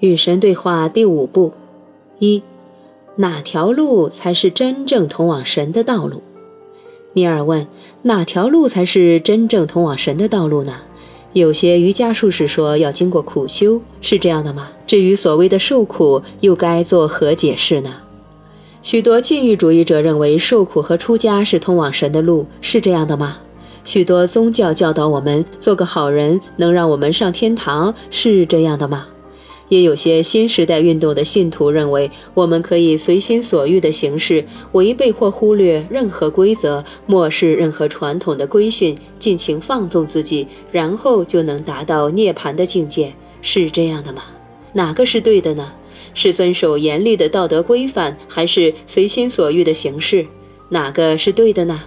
与神对话第五步：一，哪条路才是真正通往神的道路？尼尔问：哪条路才是真正通往神的道路呢？有些瑜伽术士说要经过苦修，是这样的吗？至于所谓的受苦，又该作何解释呢？许多禁欲主义者认为受苦和出家是通往神的路，是这样的吗？许多宗教教导我们做个好人能让我们上天堂，是这样的吗？也有些新时代运动的信徒认为我们可以随心所欲地行事，违背或忽略任何规则，漠视任何传统的规训，尽情放纵自己，然后就能达到涅槃的境界，是这样的吗？哪个是对的呢？是遵守严厉的道德规范，还是随心所欲的形式？哪个是对的呢？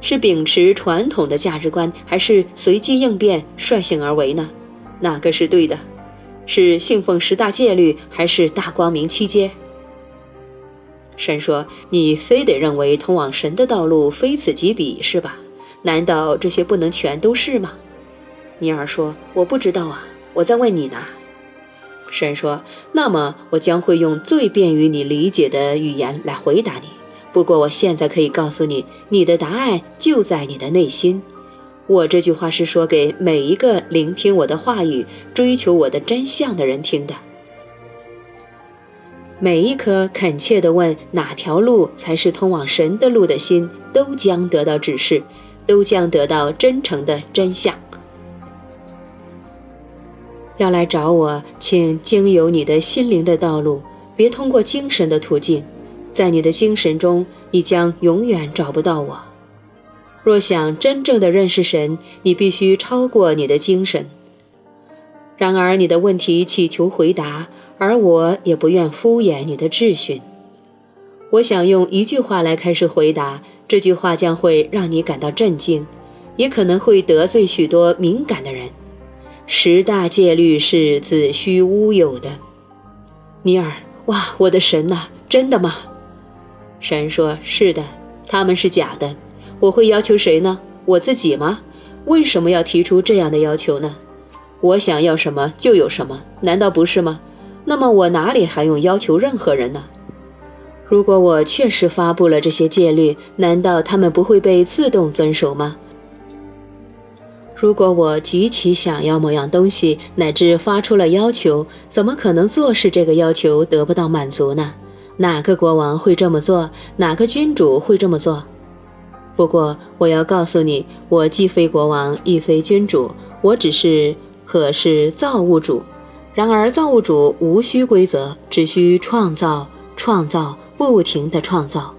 是秉持传统的价值观，还是随机应变、率性而为呢？哪个是对的？是信奉十大戒律，还是大光明七阶？神说：“你非得认为通往神的道路非此即彼，是吧？难道这些不能全都是吗？”尼尔说：“我不知道啊，我在问你呢。”神说：“那么我将会用最便于你理解的语言来回答你。不过我现在可以告诉你，你的答案就在你的内心。我这句话是说给每一个聆听我的话语、追求我的真相的人听的。每一颗恳切地问哪条路才是通往神的路的心，都将得到指示，都将得到真诚的真相。”要来找我，请经由你的心灵的道路，别通过精神的途径。在你的精神中，你将永远找不到我。若想真正的认识神，你必须超过你的精神。然而，你的问题祈求回答，而我也不愿敷衍你的质询。我想用一句话来开始回答，这句话将会让你感到震惊，也可能会得罪许多敏感的人。十大戒律是子虚乌有的，尼尔，哇，我的神呐，真的吗？神说：“是的，他们是假的。我会要求谁呢？我自己吗？为什么要提出这样的要求呢？我想要什么就有什么，难道不是吗？那么我哪里还用要求任何人呢？如果我确实发布了这些戒律，难道他们不会被自动遵守吗？”如果我极其想要某样东西，乃至发出了要求，怎么可能做事这个要求得不到满足呢？哪个国王会这么做？哪个君主会这么做？不过我要告诉你，我既非国王，亦非君主，我只是可是造物主。然而造物主无需规则，只需创造、创造、不停地创造。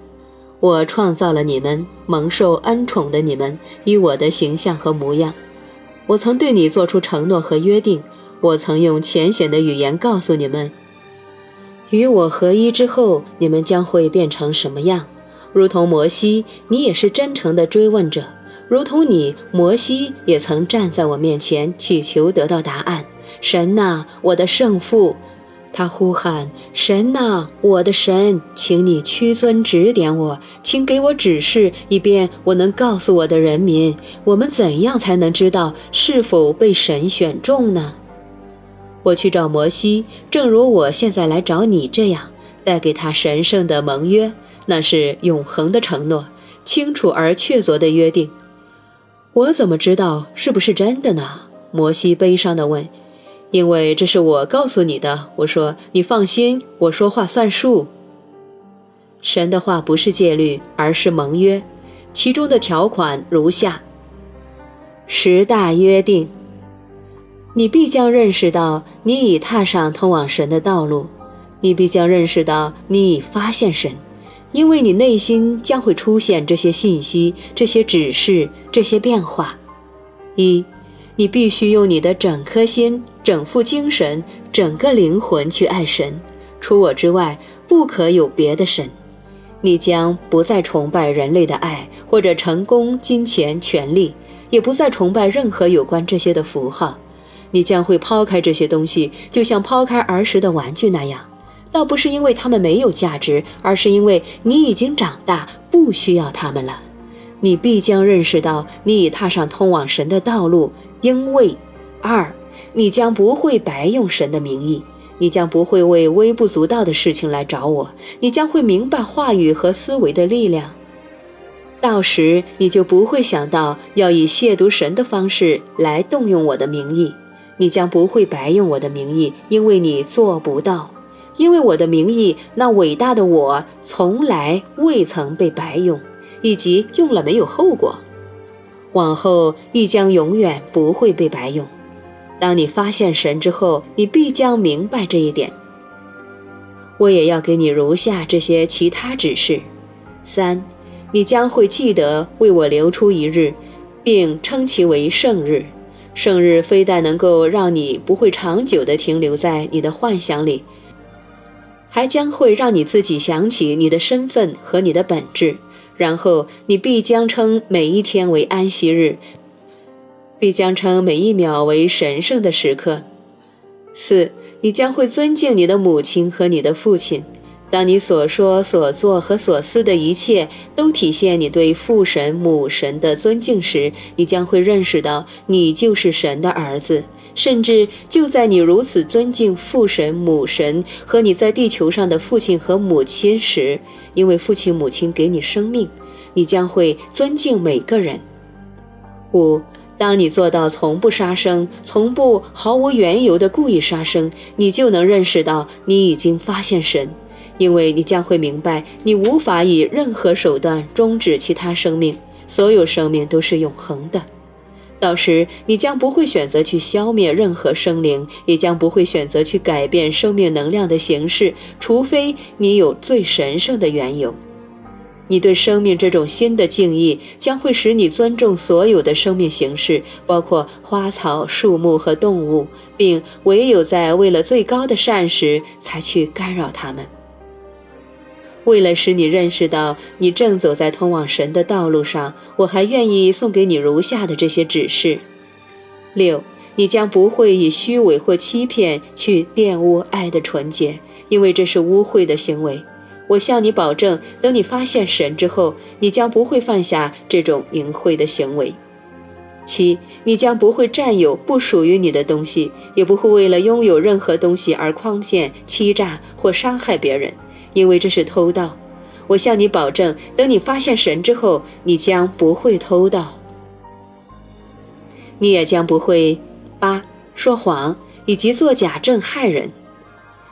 我创造了你们，蒙受恩宠的你们，以我的形象和模样。我曾对你做出承诺和约定，我曾用浅显的语言告诉你们，与我合一之后，你们将会变成什么样？如同摩西，你也是真诚的追问者；如同你，摩西也曾站在我面前祈求得到答案。神呐，我的圣父。他呼喊：“神呐，我的神，请你屈尊指点我，请给我指示，以便我能告诉我的人民，我们怎样才能知道是否被神选中呢？”我去找摩西，正如我现在来找你这样，带给他神圣的盟约，那是永恒的承诺，清楚而确凿的约定。我怎么知道是不是真的呢？摩西悲伤地问。因为这是我告诉你的，我说你放心，我说话算数。神的话不是戒律，而是盟约，其中的条款如下：十大约定。你必将认识到，你已踏上通往神的道路；你必将认识到，你已发现神，因为你内心将会出现这些信息、这些指示、这些变化。一。你必须用你的整颗心、整副精神、整个灵魂去爱神，除我之外，不可有别的神。你将不再崇拜人类的爱，或者成功、金钱、权利，也不再崇拜任何有关这些的符号。你将会抛开这些东西，就像抛开儿时的玩具那样。倒不是因为他们没有价值，而是因为你已经长大，不需要他们了。你必将认识到，你已踏上通往神的道路。因为，二，你将不会白用神的名义，你将不会为微不足道的事情来找我，你将会明白话语和思维的力量。到时，你就不会想到要以亵渎神的方式来动用我的名义。你将不会白用我的名义，因为你做不到。因为我的名义，那伟大的我从来未曾被白用，以及用了没有后果，往后亦将永远不会被白用。当你发现神之后，你必将明白这一点。我也要给你如下这些其他指示：三，你将会记得为我留出一日，并称其为圣日。圣日非但能够让你不会长久地停留在你的幻想里，还将会让你自己想起你的身份和你的本质。然后你必将称每一天为安息日。必将称每一秒为神圣的时刻。四，你将会尊敬你的母亲和你的父亲。当你所说、所做和所思的一切都体现你对父神、母神的尊敬时，你将会认识到你就是神的儿子。甚至就在你如此尊敬父神、母神和你在地球上的父亲和母亲时，因为父亲、母亲给你生命，你将会尊敬每个人。五。当你做到从不杀生，从不毫无缘由的故意杀生，你就能认识到你已经发现神，因为你将会明白，你无法以任何手段终止其他生命，所有生命都是永恒的。到时，你将不会选择去消灭任何生灵，也将不会选择去改变生命能量的形式，除非你有最神圣的缘由。你对生命这种新的敬意，将会使你尊重所有的生命形式，包括花草、树木和动物，并唯有在为了最高的善时才去干扰它们。为了使你认识到你正走在通往神的道路上，我还愿意送给你如下的这些指示：六，你将不会以虚伪或欺骗去玷污爱的纯洁，因为这是污秽的行为。我向你保证，等你发现神之后，你将不会犯下这种淫秽的行为。七，你将不会占有不属于你的东西，也不会为了拥有任何东西而诓骗、欺诈或伤害别人，因为这是偷盗。我向你保证，等你发现神之后，你将不会偷盗。你也将不会八说谎以及作假证害人。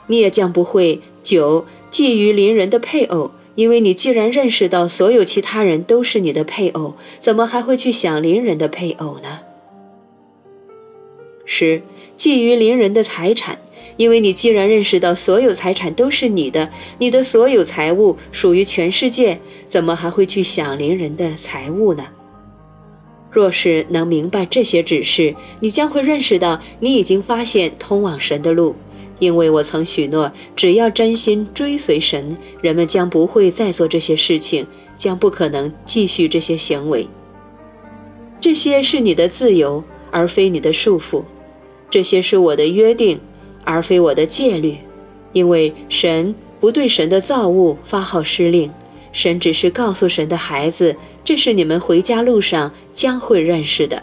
你也将不会九。觊觎邻人的配偶，因为你既然认识到所有其他人都是你的配偶，怎么还会去想邻人的配偶呢？十，觊觎邻人的财产，因为你既然认识到所有财产都是你的，你的所有财物属于全世界，怎么还会去想邻人的财物呢？若是能明白这些指示，你将会认识到你已经发现通往神的路。因为我曾许诺，只要真心追随神，人们将不会再做这些事情，将不可能继续这些行为。这些是你的自由，而非你的束缚；这些是我的约定，而非我的戒律。因为神不对神的造物发号施令，神只是告诉神的孩子，这是你们回家路上将会认识的。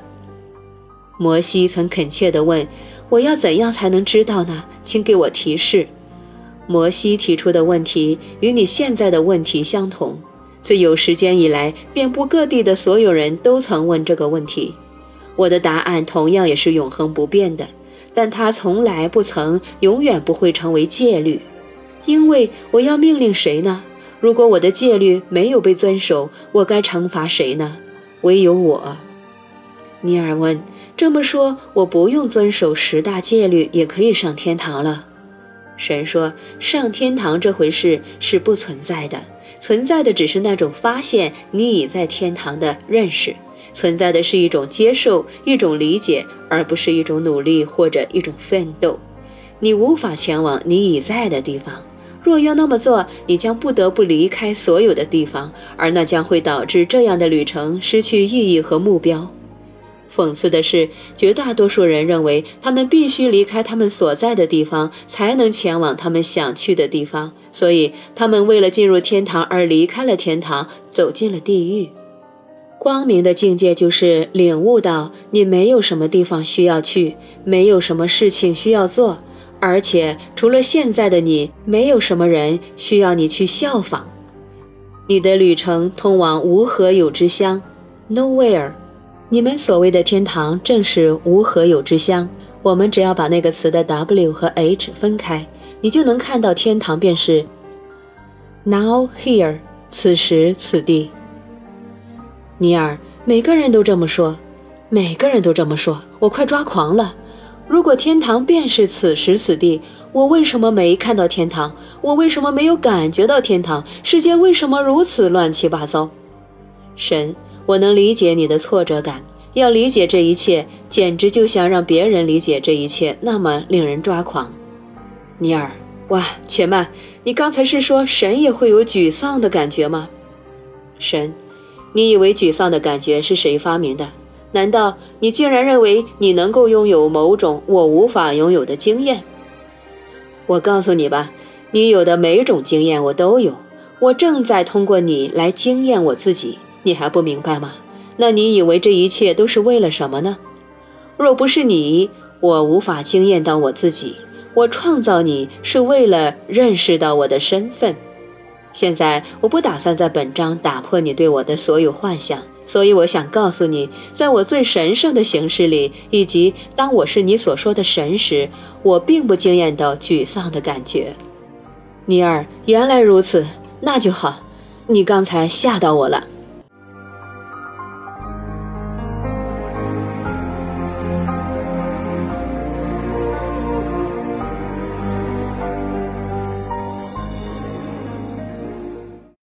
摩西曾恳切地问。我要怎样才能知道呢？请给我提示。摩西提出的问题与你现在的问题相同。自有时间以来，遍布各地的所有人都曾问这个问题。我的答案同样也是永恒不变的，但它从来不曾、永远不会成为戒律。因为我要命令谁呢？如果我的戒律没有被遵守，我该惩罚谁呢？唯有我。尼尔问。这么说，我不用遵守十大戒律也可以上天堂了。神说：“上天堂这回事是不存在的，存在的只是那种发现你已在天堂的认识，存在的是一种接受、一种理解，而不是一种努力或者一种奋斗。你无法前往你已在的地方，若要那么做，你将不得不离开所有的地方，而那将会导致这样的旅程失去意义和目标。”讽刺的是，绝大多数人认为他们必须离开他们所在的地方，才能前往他们想去的地方。所以，他们为了进入天堂而离开了天堂，走进了地狱。光明的境界就是领悟到，你没有什么地方需要去，没有什么事情需要做，而且除了现在的你，没有什么人需要你去效仿。你的旅程通往无何有之乡，Nowhere。你们所谓的天堂正是无何有之乡。我们只要把那个词的 W 和 H 分开，你就能看到天堂便是 Now here，此时此地。尼尔，每个人都这么说，每个人都这么说，我快抓狂了。如果天堂便是此时此地，我为什么没看到天堂？我为什么没有感觉到天堂？世界为什么如此乱七八糟？神，我能理解你的挫折感。要理解这一切，简直就像让别人理解这一切，那么令人抓狂。尼尔，哇，且慢，你刚才是说神也会有沮丧的感觉吗？神，你以为沮丧的感觉是谁发明的？难道你竟然认为你能够拥有某种我无法拥有的经验？我告诉你吧，你有的每种经验我都有，我正在通过你来经验我自己，你还不明白吗？那你以为这一切都是为了什么呢？若不是你，我无法惊艳到我自己。我创造你是为了认识到我的身份。现在我不打算在本章打破你对我的所有幻想，所以我想告诉你，在我最神圣的形式里，以及当我是你所说的神时，我并不惊艳到沮丧的感觉。尼尔，原来如此，那就好。你刚才吓到我了。